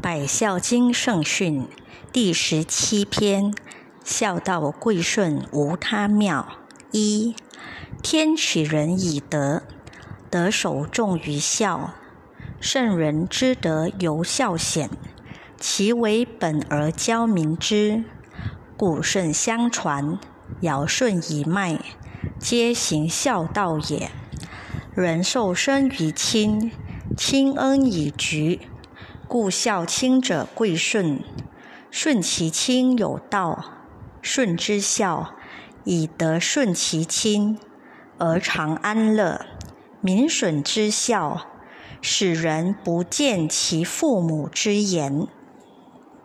百孝经圣训第十七篇：孝道贵顺无他妙。一天取人以德，德首重于孝。圣人之德由孝显，其为本而教民之。古圣相传，尧舜一脉，皆行孝道也。人受生于亲，亲恩以举。故孝亲者贵顺，顺其亲有道，顺之孝，以德顺其亲，而常安乐；民损之孝，使人不见其父母之言。